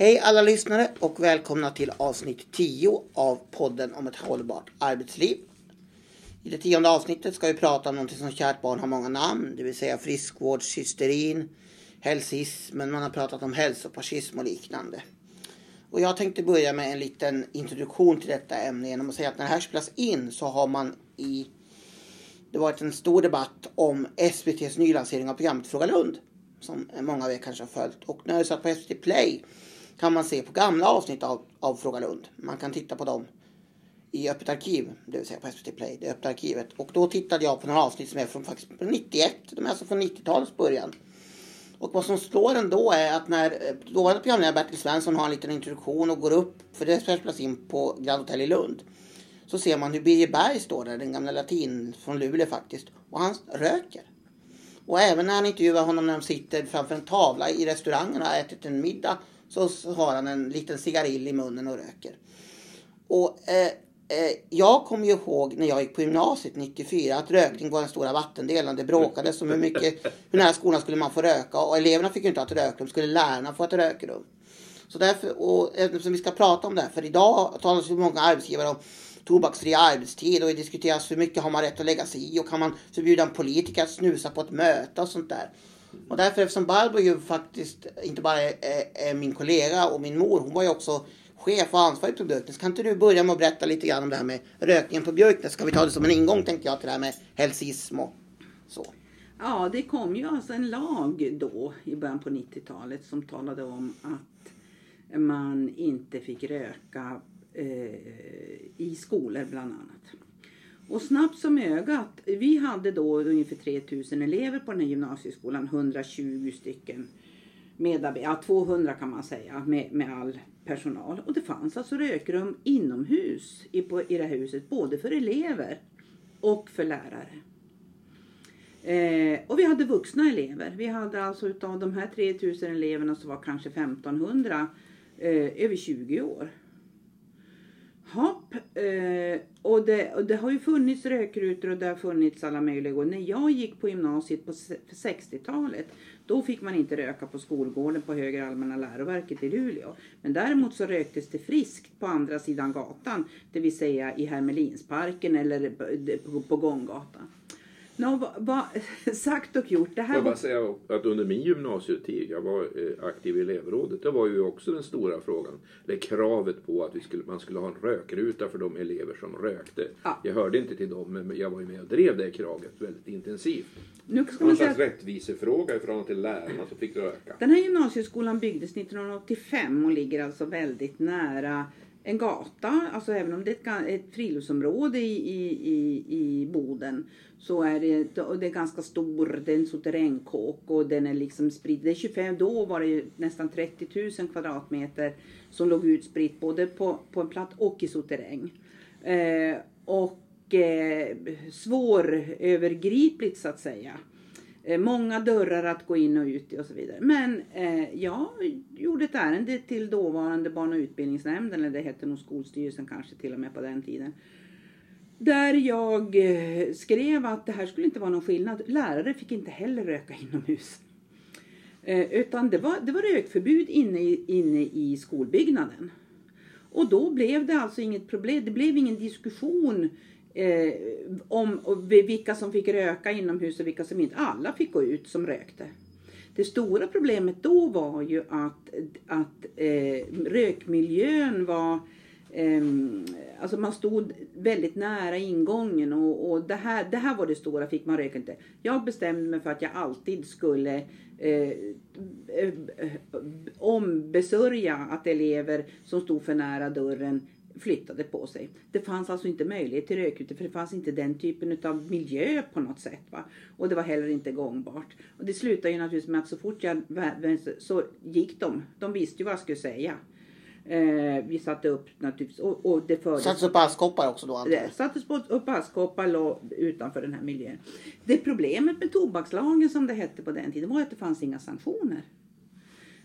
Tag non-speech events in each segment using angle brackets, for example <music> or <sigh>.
Hej alla lyssnare och välkomna till avsnitt 10 av podden om ett hållbart arbetsliv. I det tionde avsnittet ska vi prata om något som kärt barn har många namn, det vill säga friskvårdshysterin, hälsismen, man har pratat om hälsofascism och liknande. Och jag tänkte börja med en liten introduktion till detta ämne genom att säga att när det här spelas in så har man i det varit en stor debatt om SVTs nylansering av programmet Fråga Lund. Som många av er kanske har följt. Och när det satt på SVT Play kan man se på gamla avsnitt av, av Fråga Lund. Man kan titta på dem i öppet arkiv, det vill säga på SVT Play, det öppna arkivet. Och då tittade jag på några avsnitt som är från faktiskt 91, de är alltså från 90-talets början. Och vad som slår ändå är att när eh, dåvarande programledare Bertil Svensson har en liten introduktion och går upp, för det spelas in på Grand Hotel i Lund. Så ser man hur Birger Berg står där, den gamla latin från Luleå faktiskt. Och han röker. Och även när han intervjuar honom när de sitter framför en tavla i restaurangen och har ätit en middag så har han en liten cigarill i munnen och röker. Och eh, eh, jag kommer ju ihåg när jag gick på gymnasiet 94 att rökning var den stora vattendelen. Det bråkades om hur mycket, hur nära skolan skulle man få röka och eleverna fick ju inte ha ett rökrum, skulle lärarna få ett rökrum. Så därför, och eftersom vi ska prata om det här, för idag talas ju många arbetsgivare om tobaksfri arbetstid och det diskuteras hur mycket har man rätt att lägga sig i och kan man förbjuda en politiker att snusa på ett möte och sånt där. Och därför eftersom Barbro ju faktiskt inte bara är, är, är, min kollega och min mor, hon var ju också chef och ansvarig på Björknäs. Kan inte du börja med att berätta lite grann om det här med rökningen på Björknäs? Ska vi ta det som en ingång tänkte jag till det här med hälsism och så. Ja, det kom ju alltså en lag då i början på 90-talet som talade om att man inte fick röka eh, i skolor bland annat. Och snabbt som ögat, vi hade då ungefär 3000 elever på den här gymnasieskolan, 120 stycken medarbetare, ja 200 kan man säga med, med all personal. Och det fanns alltså rökrum inomhus i, på, i det här huset, både för elever och för lärare. Eh, och vi hade vuxna elever. Vi hade alltså utav de här 3000 eleverna så var kanske 1500 eh, över 20 år. Hopp, eh, och, det, och det har ju funnits rökrutor och det har funnits alla möjliga. Och när jag gick på gymnasiet på 60-talet då fick man inte röka på skolgården på Högre Allmänna Läroverket i Luleå. Men däremot så röktes det friskt på andra sidan gatan, det vill säga i Hermelinsparken eller på, på gånggatan. No, va, <laughs> sagt och gjort. Det här jag bara säga att under min gymnasietid, jag var eh, aktiv i elevrådet, det var ju också den stora frågan. Det kravet på att vi skulle, man skulle ha en rökruta för de elever som rökte. Ja. Jag hörde inte till dem, men jag var ju med och drev det kravet väldigt intensivt. Nu ska man säga rättvisefråga i förhållande till lärarna som fick röka. Den här gymnasieskolan byggdes 1985 och ligger alltså väldigt nära en gata, alltså även om det är ett, friluftsområde i, i, i, i Boden så är det, det är ganska stor, det är en suterrängkåk och den är liksom spridd. Det är 25, då var det nästan 30 000 kvadratmeter som låg utspritt både på, på en platt och i suterräng. Eh, och eh, svårövergripligt så att säga. Eh, många dörrar att gå in och ut i och så vidare. Men eh, jag gjorde ett ärende till dåvarande barn och utbildningsnämnden, eller det hette nog Skolstyrelsen kanske till och med på den tiden. Där jag eh, skrev att det här skulle inte vara någon skillnad. Lärare fick inte heller röka inomhus. Eh, utan det var, det var rökförbud inne i, inne i skolbyggnaden. Och då blev det alltså inget problem. Det blev ingen diskussion eh, om vilka som fick röka inomhus och vilka som inte. Alla fick gå ut som rökte. Det stora problemet då var ju att, att eh, rökmiljön var eh, alltså man stod väldigt nära ingången och, och det, här, det här var det stora, fick man röka inte. Jag bestämde mig för att jag alltid skulle eh, eh ombesörja att elever som stod för nära dörren flyttade på sig. Det fanns alltså inte möjlighet till rökrutor för det fanns inte den typen av miljö på något sätt. Va? Och det var heller inte gångbart. Och det slutade ju naturligtvis med att så fort jag så gick de. De visste ju vad jag skulle säga. Eh, vi satte upp naturligtvis och, och det fördes. Sattes upp askkoppar också då antar jag? Sattes upp askkoppar utanför den här miljön. Det problemet med tobakslagen som det hette på den tiden var att det fanns inga sanktioner.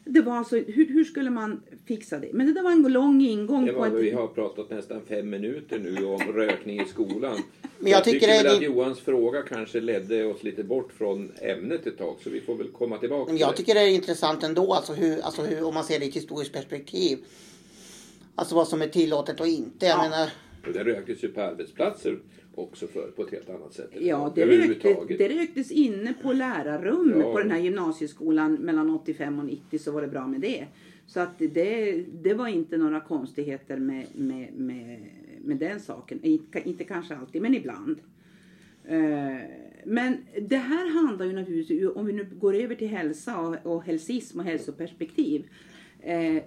Det var alltså, hur, hur skulle man fixa det? Men det där var en lång ingång. Det var, på ett... Vi har pratat nästan fem minuter nu om rökning i skolan. Men jag, jag tycker, tycker det väl att Johans fråga kanske ledde oss lite bort från ämnet ett tag så vi får väl komma tillbaka. Men jag tycker det är intressant ändå, alltså hur, alltså hur, om man ser det i ett historiskt perspektiv. Alltså vad som är tillåtet och inte. Jag Ja. menar, Och det röktes ju på arbetsplatser också för, på ett helt annat sätt. Ja, det, rökte, det röktes inne på lärarrum Ja. på den här gymnasieskolan mellan 85 och 90 så var det bra med det. Så att det, det var inte några konstigheter med, med, med, med den saken. Inte, inte kanske alltid, men ibland. Eh, Men det här handlar ju naturligtvis, om vi nu går över till hälsa och, och hälsism och hälsoperspektiv. Eh,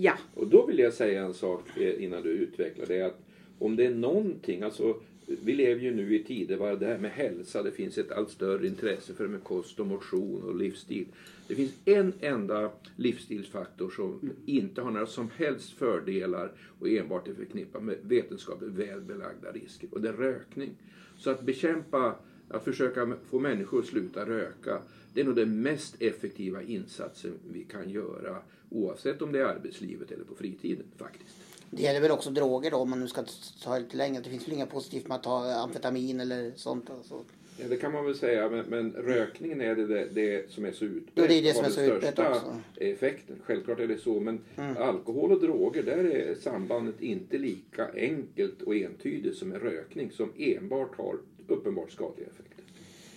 Ja, Och då vill jag säga en sak eh, innan du utvecklar det. Att om det är någonting, alltså vi lever ju nu i tider bara det här med hälsa, det finns ett allt större intresse för det med kost och motion och livsstil. Det finns en enda livsstilsfaktor som inte har några som helst fördelar och enbart är förknippad med vetenskapligt välbelagda risker och det är rökning. Så att bekämpa, att försöka få människor att sluta röka, det är nog den mest effektiva insatsen vi kan göra oavsett om det är i arbetslivet eller på fritiden faktiskt det gäller väl också droger då om man nu ska ta det lite längre. Det finns väl inga positivt med att ta amfetamin eller sånt. Alltså. Ja, det kan man väl säga, men, men rökningen är det, det, det som är så utbrett. Ja, det är det som är så utbrett också. Mm. effekten. Självklart är det så, men alkohol och droger, där är sambandet inte lika enkelt och entydigt som med rökning som enbart har uppenbart skadliga effekter.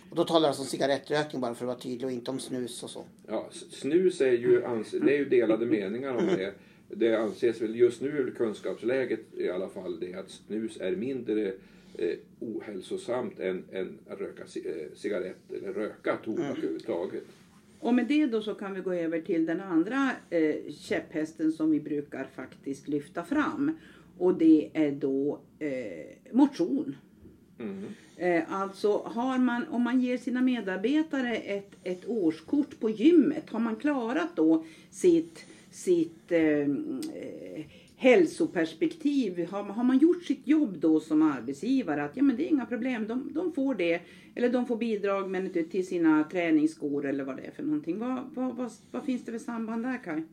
Och då talar alltså om cigarettrökning bara för att vara tydlig och inte om snus och så. Ja, snus är ju, det är ju delade meningar om det. Det anses väl just nu kunskapsläget i alla fall det att snus är mindre eh, ohälsosamt än, än att röka eh, cigarett eller röka tobak överhuvudtaget. Och med det då så kan vi gå över till den andra eh, käpphästen som vi brukar faktiskt lyfta fram. Och det är då eh, motion. Mm. Eh, alltså har man, om man ger sina medarbetare ett, ett årskort på gymmet, har man klarat då sitt, sitt eh, eh, hälsoperspektiv? Har, har man gjort sitt jobb då som arbetsgivare? Att ja men det är inga problem, de, de får det. Eller de får bidrag men inte till sina träningsskor eller vad det är för någonting. Vad, vad, vad, vad finns det för samband där Kaj?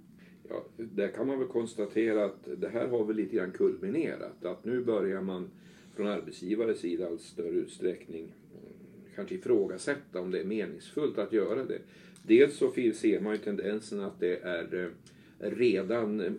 Ja, där kan man väl konstatera att det här har väl lite grann kulminerat. Att nu börjar man från arbetsgivares sida i allt större utsträckning mm, kanske ifrågasätta om det är meningsfullt att göra det. Dels så ser man ju tendensen att det är eh, redan eh,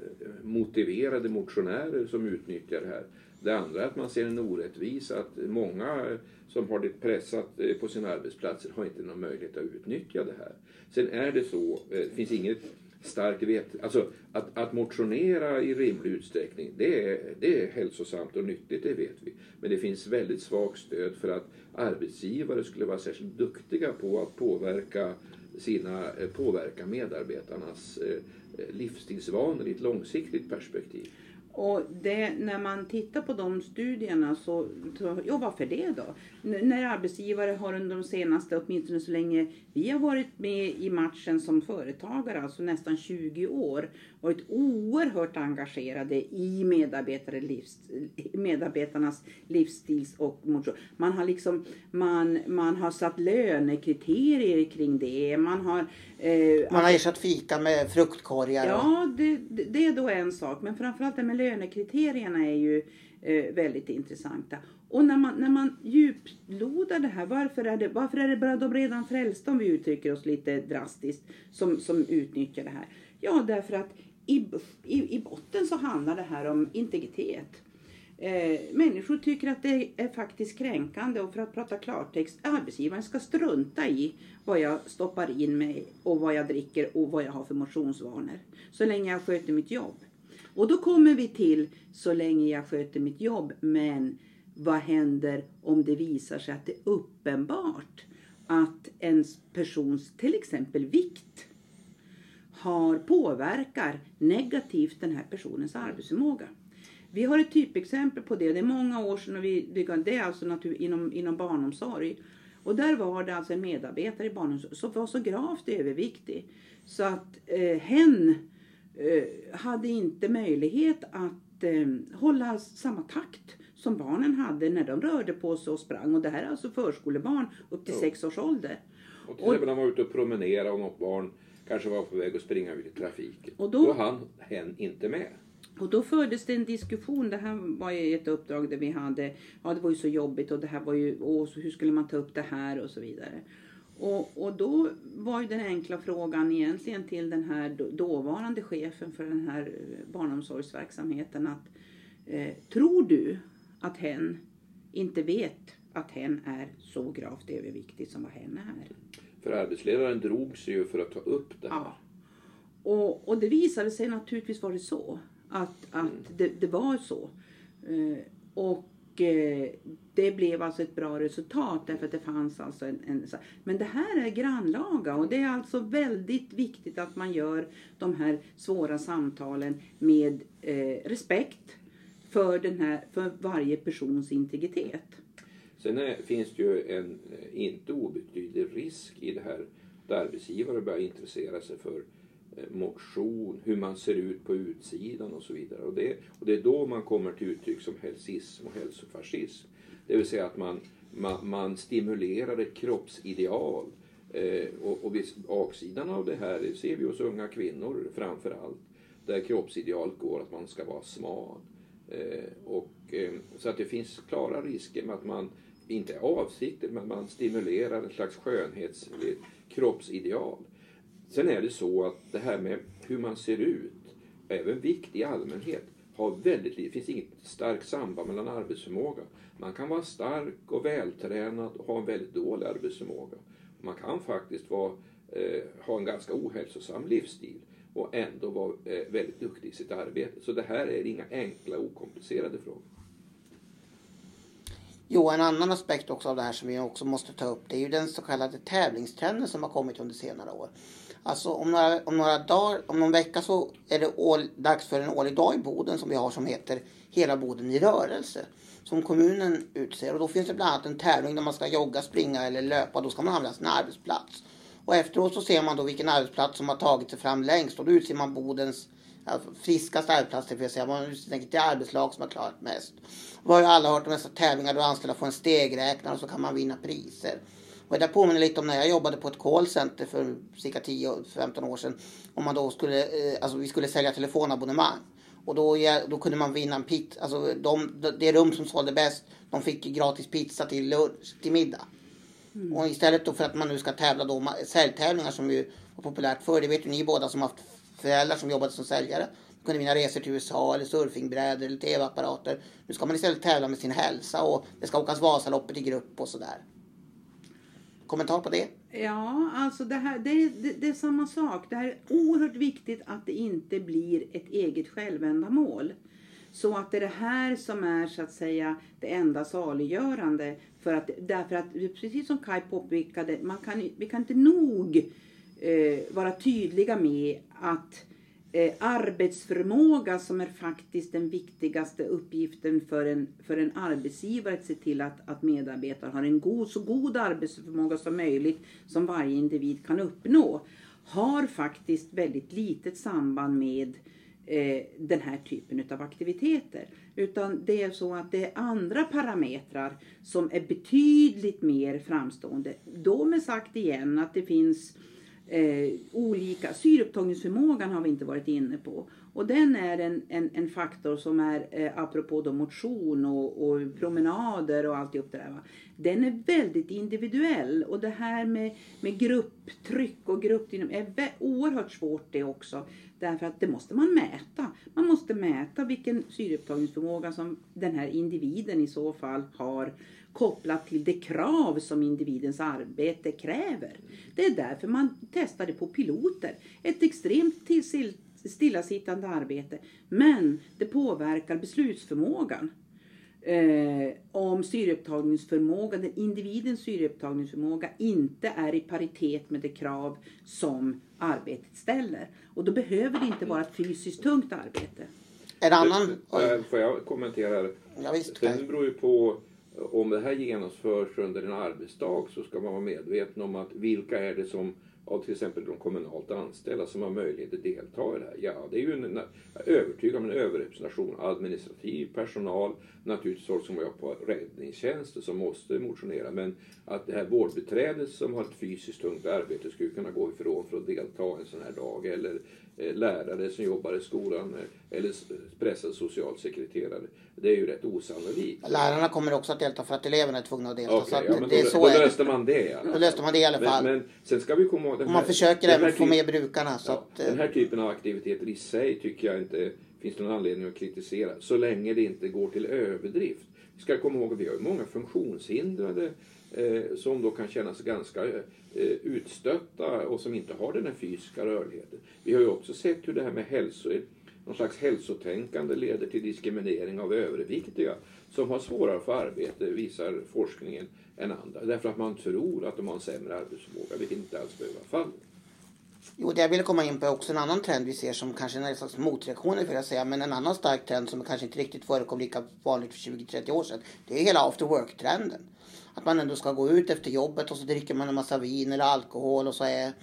motiverade motionärer som utnyttjar det här. Det andra är att man ser en orättvisa att många som har det pressat eh, på sina arbetsplatser har inte någon möjlighet att utnyttja det här. Sen är det så, eh, det finns inget starkt vet, alltså att, att motionera i rimlig utsträckning det är, det är hälsosamt och nyttigt, det vet vi. Men det finns väldigt svagt stöd för att arbetsgivare skulle vara särskilt duktiga på att påverka sina, eh, påverka medarbetarnas eh, eh, livsstilsvanor i ett långsiktigt perspektiv. Och det, när man tittar på de studierna så, så ja varför det då? N- när arbetsgivare har under de senaste, åtminstone så länge vi har varit med i matchen som företagare, alltså nästan 20 år, varit oerhört engagerade i livs, medarbetarnas livsstils och motion. Man har liksom, man, man har satt lönekriterier kring det, man har eh, Man har ersatt fika med fruktkorgar. Ja, det, det det är då en sak. Men framförallt det med lönekriterierna är ju eh, väldigt intressanta. Och när man, när man djuplodar det här, varför är det, varför är det bara de redan frälsta, om vi uttrycker oss lite drastiskt, som, som utnyttjar det här? Ja, därför att i, i, i botten så handlar det här om integritet. Eh, människor tycker att det är faktiskt kränkande och för att prata klartext, arbetsgivaren ska strunta i vad jag stoppar in mig och vad jag dricker och vad jag har för motionsvanor. Så länge jag sköter mitt jobb. Och då kommer vi till så länge jag sköter mitt jobb, men vad händer om det visar sig att det är uppenbart att en persons till exempel vikt har, påverkar negativt den här personens arbetsförmåga. Vi har ett typexempel på det. Det är många år sedan och vi, det är alltså natur, inom, inom barnomsorg. Och där var det alltså en medarbetare i barnomsorg som var så gravt överviktig så att eh, hen eh, hade inte möjlighet att eh, hålla samma takt som barnen hade när de rörde på sig och sprang. Och det här är alltså förskolebarn upp till Ja. sex års ålder. Och till exempel när man var ute och promenerade och något barn kanske var på väg att springa ut i trafiken. Och då, då hann hen inte med. Och då fördes det en diskussion, det här var ju ett uppdrag där vi hade, ja det var ju så jobbigt och det här var ju, och hur skulle man ta upp det här och så vidare. Och, och då var ju den enkla frågan egentligen till den här dåvarande chefen för den här eh, barnomsorgsverksamheten att eh, tror du att hen inte vet att hen är så gravt överviktig som vad hen är? För arbetsledaren drog sig ju för att ta upp det här. Ja. Och, och det visade sig naturligtvis var det så. Att, att mm. det, det, var så. Eh, och eh, det blev alltså ett bra resultat därför att det fanns alltså en, en, Men det här är grannlaga och det är alltså väldigt viktigt att man gör de här svåra samtalen med eh, respekt för, den här, för varje persons integritet. Sen är, finns det ju en eh, inte obetydlig risk i det här att arbetsgivare börjar intressera sig för eh, motion, hur man ser ut på utsidan och så vidare. Och det, och det är då man kommer till uttryck som hälsism och hälsofascism. Det vill säga att man, man, man stimulerar ett kroppsideal. Eh, och, och vis, baksidan av det här ser vi hos unga kvinnor framför allt. Där kroppsidealet går att man ska vara smal. Eh, och, eh, så att det finns klara risker med att man inte avsiktligt, men man stimulerar en slags skönhets eller kroppsideal. Sen är det så att det här med hur man ser ut, även vikt i allmänhet, har väldigt, det finns inget starkt samband mellan arbetsförmåga. Man kan vara stark och vältränad och ha en väldigt dålig arbetsförmåga. Man kan faktiskt vara, eh, ha en ganska ohälsosam livsstil och ändå vara eh, väldigt duktig i sitt arbete. Så det här är inga enkla, okomplicerade frågor. Jo, en annan aspekt också av det här som vi också måste ta upp det är ju den så kallade tävlingstrenden som har kommit under senare år. Alltså om några, om några dagar, om någon vecka så är det all, dags för en årlig dag i Boden som vi har som heter Hela Boden i rörelse. Som kommunen utser och då finns det bland annat en tävling där man ska jogga, springa eller löpa. Då ska man använda sin arbetsplats. Och efteråt så ser man då vilken arbetsplats som har tagit sig fram längst och då utser man Bodens friskaste arbetsplats, det vill säga man utser till arbetslag som har klarat mest. Vi har ju alla hört om dessa tävlingar då anställda får en stegräknare och så kan man vinna priser. Och det påminner lite om när jag jobbade på ett callcenter för cirka 10-15 år sedan. Om man då skulle, eh, alltså vi skulle sälja telefonabonnemang. Och då, då kunde man vinna en pizza. Alltså de, det rum som sålde bäst, de fick gratis pizza till, lunch, till middag. Mm. Och istället då för att man nu ska tävla då, säljtävlingar som ju var populärt förr, det vet ju ni båda som haft föräldrar som jobbade som säljare. De kunde vinna resor till USA eller surfingbrädor eller tv-apparater. Nu ska man istället tävla med sin hälsa och det ska åkas Vasaloppet i grupp och sådär. Kommentar på det? Ja, alltså det, här, det, det, det, är samma sak. Det här är oerhört viktigt att det inte blir ett eget självändamål. Så att det är det här som är så att säga det enda saliggörande. För att, därför att, precis som Kai påpekade, man kan, vi kan inte nog eh, vara tydliga med att eh, arbetsförmåga som är faktiskt den viktigaste uppgiften för en, för en arbetsgivare att se till att, att medarbetare har en god, så god arbetsförmåga som möjligt som varje individ kan uppnå har faktiskt väldigt litet samband med eh, den här typen av aktiviteter. Utan det är så att det är andra parametrar som är betydligt mer framstående. Då med sagt igen att det finns eh, olika, syreupptagningsförmågan har vi inte varit inne på. Och den är en, en, en faktor som är, eh, apropå då motion och, och promenader och alltihop det där. Va? Den är väldigt individuell och det här med, med grupptryck och gruppdynamik är oerhört svårt det också. Därför att det måste man mäta. Man måste mäta vilken syreupptagningsförmåga som den här individen i så fall har kopplat till det krav som individens arbete kräver. Det är därför man testar det på piloter. Ett extremt stillasittande arbete. Men det påverkar beslutsförmågan. Eh, om syreupptagningsförmågan, den individens syreupptagningsförmåga inte är i paritet med det krav som arbetet ställer. Och då behöver det inte vara ett fysiskt tungt arbete. En annan... Får jag kommentera? Ja, visst, Sen beror ju på om det här genomförs under en arbetsdag så ska man vara medveten om att vilka är det som av till exempel de kommunalt anställda som har möjlighet att delta i det här? Ja, det är ju en, jag är övertygad om en överrepresentation. Administrativ personal, naturligtvis folk som jobbar på räddningstjänst som måste motionera. Men att det här vårdbiträdet som har ett fysiskt tungt arbete skulle kunna gå ifrån för att delta en sån här dag. Eller lärare som jobbar i skolan eh, eller pressad socialsekreterare. Det är ju rätt osannolikt. Lärarna kommer också att delta för att eleverna är tvungna att delta. Okay, så att ja, det då, är så då löste man det. Då löste man det i alla fall. Men, men sen ska vi komma ihåg... Man försöker även få med brukarna. Så ja, att, den här typen av aktiviteter i sig tycker jag inte finns någon anledning att kritisera. Så länge det inte går till överdrift. Vi ska komma ihåg att vi har många funktionshindrade eh, Eh, som då kan känna sig ganska eh, utstötta och som inte har den här fysiska rörligheten. Vi har ju också sett hur det här med hälso, någon slags hälsotänkande leder till diskriminering av överviktiga som har svårare att få arbete, visar forskningen, än andra. Därför att man tror att de har en sämre arbetsförmåga, vilket inte alls behöver vara fallet. Jo, det jag ville komma in på är också en annan trend vi ser som kanske är en slags motreaktion, för jag säga, men en annan stark trend som kanske inte riktigt förekom lika vanligt för 20-30 år sedan. Det är hela after work-trenden att man ändå ska gå ut efter jobbet och så dricker man en massa vin eller alkohol och så, är,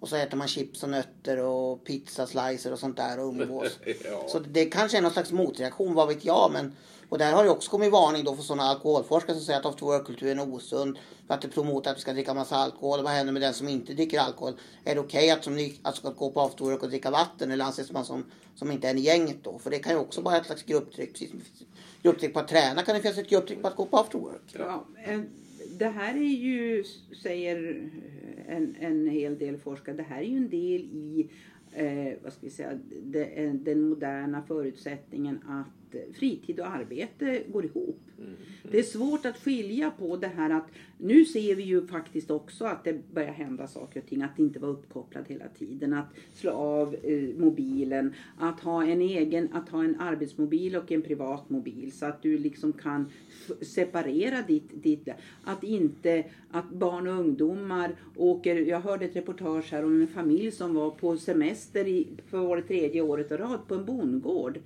och så äter man chips och nötter och pizza slicer och sånt där och umgås. <laughs> ja. Så det kanske är någon slags motreaktion, vad vet jag. Men, och där har det också kommit varning då för sådana alkoholforskare som säger att after work-kulturen är osund. För att det promotar att vi ska dricka massa alkohol. Vad händer med den som inte dricker alkohol? Är det okej okay att, att ska gå på after work och dricka vatten? Eller anses man som, som inte är en i gänget då? För det kan ju också vara ett slags grupptryck. Precis som Grupptryck på att träna kan det finnas ett grupptryck på att gå på after work. Ja, eh, det här är ju, säger en, en hel del forskare, det här är ju en del i eh, vad ska vi säga, de, eh, den moderna förutsättningen att fritid och arbete går ihop. Mm. Det är svårt att skilja på det här att nu ser vi ju faktiskt också att det börjar hända saker och ting. Att inte vara uppkopplad hela tiden. Att slå av eh, mobilen. Att ha en egen, att ha en arbetsmobil och en privat mobil. Så att du liksom kan separera ditt, ditt att inte, att barn och ungdomar åker, jag hörde ett reportage här om en familj som var på semester i, för det tredje året i rad på en bondgård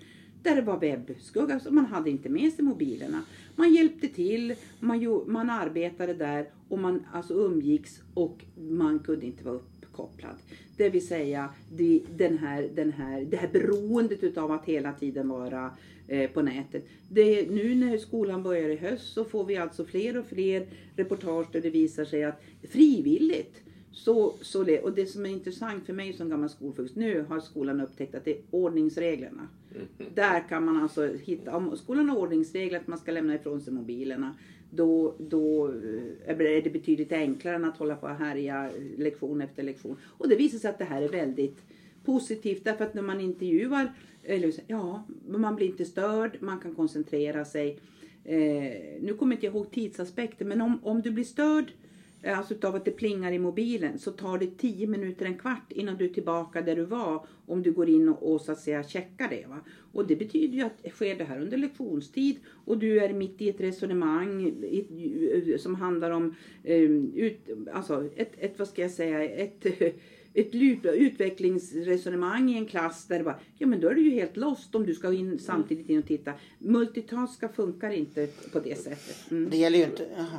där det var webbskugga, så man hade inte med sig mobilerna. Man hjälpte till, man, man arbetade där och man alltså umgicks och man kunde inte vara uppkopplad. Det vill säga det, den här, den här, det här beroendet utav att hela tiden vara eh, på nätet. Det, nu när skolan börjar i höst så får vi alltså fler och fler reportage där det visar sig att frivilligt så, så det, och det som är intressant för mig som gammal skolfrukst, nu har skolan upptäckt att det är ordningsreglerna. Mm. Där kan man alltså hitta, om skolan har ordningsregler att man ska lämna ifrån sig mobilerna, då, då eh, är det betydligt enklare än att hålla på och härja lektion efter lektion. Och det visar sig att det här är väldigt positivt därför att när man intervjuar, eller ja, man blir inte störd, man kan koncentrera sig. Eh, nu kommer inte jag ihåg tidsaspekten, men om, om du blir störd Eh, Eh, alltså utav att det plingar i mobilen så tar det 10 minuter, en kvart innan du är tillbaka där du var om du går in och, och så att säga checkar det. Va? Och det betyder ju att sker det här under lektionstid och du är mitt i ett resonemang i, eh, som handlar om um, ut, alltså ett, ett, vad ska jag säga, ett <laughs> ett utvecklingsresonemang i en klass där det bara, ja men då är du ju helt lost om du ska in samtidigt in och titta. Multitaska funkar inte på det sättet. Mm. Det gäller ju inte, aha.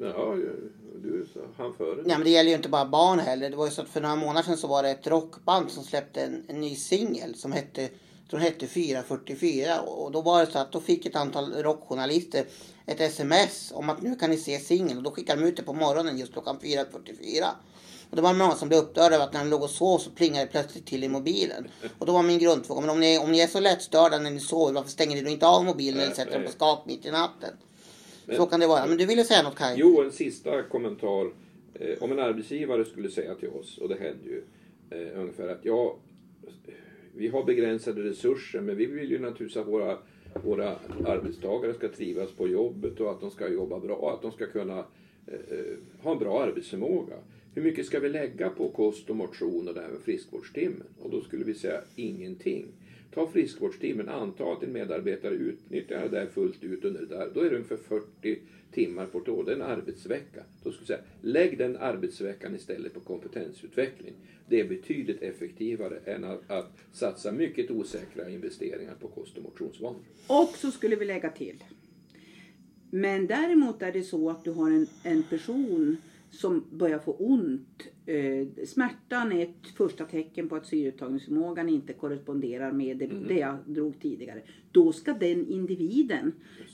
Ja, du han före. Ja, men det gäller ju inte bara barn heller. Det var ju så att för några månader sedan så var det ett rockband som släppte en, en ny singel som hette, som hette 444. Och då var det så att då fick ett antal rockjournalister ett sms om att nu kan ni se singeln. Och då skickade de ut det på morgonen just klockan 4.44. Och det var många som blev upprörda över att när de låg och sov så plingade det plötsligt till i mobilen. Och då var min grundfråga, men om ni, om ni är så lättstörda när ni sover, varför stänger ni då inte av mobilen eller sätter den på skap mitt i natten? Men, så kan det vara. Men du ville säga något Kaj? Jo, en sista kommentar. Eh, om en arbetsgivare skulle säga till oss, och det händer ju eh, ungefär att ja, vi har begränsade resurser men vi vill ju naturligtvis att våra, våra arbetstagare ska trivas på jobbet och att de ska jobba bra och att de ska kunna eh, eh, ha en bra arbetsförmåga. Hur mycket ska vi lägga på kost och motion och det här med friskvårdstimmen? Och då skulle vi säga ingenting. Ta friskvårdstimmen, anta att en medarbetare utnyttjar det där fullt ut under det där. Då är det ungefär 40 timmar på ett år. Det är en arbetsvecka. Då skulle jag säga, lägg den arbetsveckan istället på kompetensutveckling. Det är betydligt effektivare än att, att satsa mycket osäkra investeringar på kost och motionsvanor. Och så skulle vi lägga till. Men däremot är det så att du har en, en person som börjar få ont. Eh, smärtan är ett första tecken på att syreupptagningsförmågan inte korresponderar med det, mm. det jag drog tidigare. Då ska den individen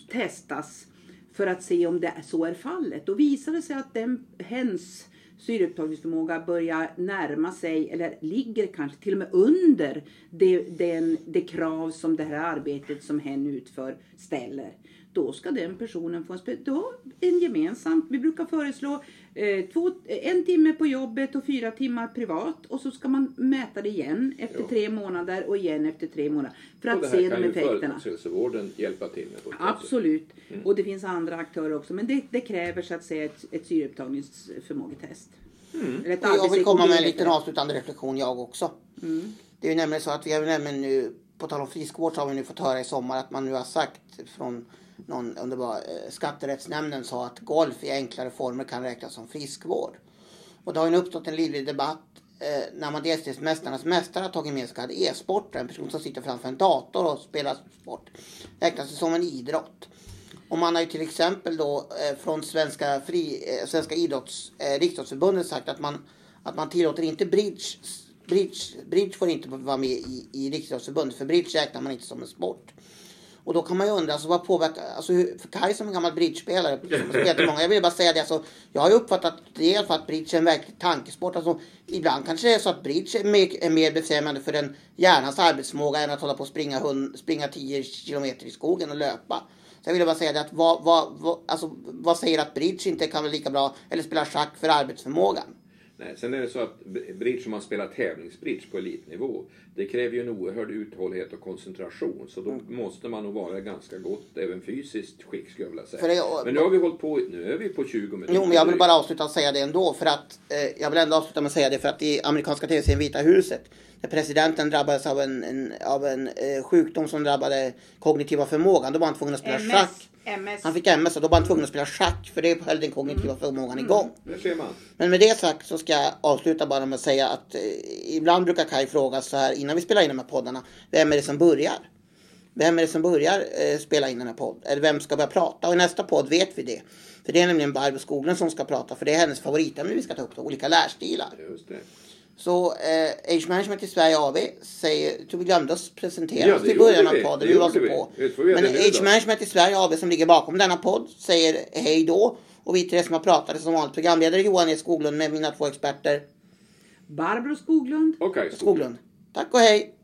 testas för att se om det så är fallet. Då visar det sig att den, hens syreupptagningsförmåga börjar närma sig eller ligger kanske till och med under det, den, det krav som det här arbetet som hen utför ställer då ska den personen få en, då, en gemensamt, vi brukar föreslå eh, två, en timme på jobbet och fyra timmar privat och så ska man mäta det igen efter jo. tre månader och igen efter tre månader för att se de effekterna. Det här kan ju företagshälsovården hjälpa till med. Absolut mm. och det finns andra aktörer också men det, det kräver så att säga ett, ett syreupptagningsförmågetest. Mm. jag vill komma med en liten avslutande reflektion jag också. Mm. Det är ju nämligen så att vi har nämligen nu, på tal om friskvård så har vi nu fått höra i sommar att man nu har sagt från någon, om det var eh, skatterättsnämnden sa att golf i enklare former kan räknas som friskvård. Och det har ju uppstått en livlig debatt eh, när man dels Mästarnas mästare har tagit med så kallad e-sport, en person som sitter framför en dator och spelar sport, räknas det som en idrott. Och man har ju till exempel då eh, från Svenska, fri, eh, Svenska idrotts, eh, riksdagsförbundet sagt att man, att man tillåter inte bridge Bridge, bridge får inte vara med i, i riksdagsförbundet för bridge räknar man inte som en sport. Och då kan man ju undra, alltså, vad påverkar, alltså, för Kaj som en gammal bridgespelare, jag vill bara säga det, alltså, jag har ju uppfattat det för att bridge är en verklig tankesport. Alltså, ibland kanske det är så att bridge är mer, är mer befrämjande för en hjärnans arbetsförmåga än att hålla på och springa, hund, springa 10 kilometer i skogen och löpa. Så jag vill bara säga det att vad, vad, vad, alltså, vad säger att bridge inte kan vara lika bra, eller spela schack för arbetsförmågan? Nej, sen är det så att bridge, om man spelar tävlingsbridge på elitnivå, det kräver ju en oerhörd uthållighet och koncentration. Så då mm. måste man nog vara ganska gott, även fysiskt skick skulle jag vilja säga. Det, men nu har vi hållit på, nu är vi på 20 minuter. Jo, men jag vill bara avsluta och säga det ändå. För att, eh, jag vill ändå avsluta med att säga det för att i amerikanska tv-serien Vita huset, när presidenten drabbades av en, en av en eh, sjukdom som drabbade kognitiva förmågan, då var han tvungen att spela MS. schack MS. Han fick MS och då var han tvungen att spela schack för det höll den kognitiva förmågan mm. igång. Mm. Men med det sagt så ska jag avsluta bara med att säga att eh, ibland brukar Kai fråga så här innan vi spelar in de här poddarna. Vem är det som börjar? Vem är det som börjar eh, spela in den här podden? Eller vem ska börja prata? Och i nästa podd vet vi det. För det är nämligen Barbro Skoglund som ska prata. För det är hennes favoritämne vi ska ta upp. Då, olika lärstilar. Just det. Så eh, Age Management i Sverige AB säger, tror vi glömde oss presentera ja, oss i början av podden. Vi var så på. Men Age Management i Sverige AB som ligger bakom denna podd säger hej då. Och vi tre som har pratat som vanligt programledare Johan E Skoglund med mina två experter. Barbro Skoglund. Och Skoglund. Tack och hej.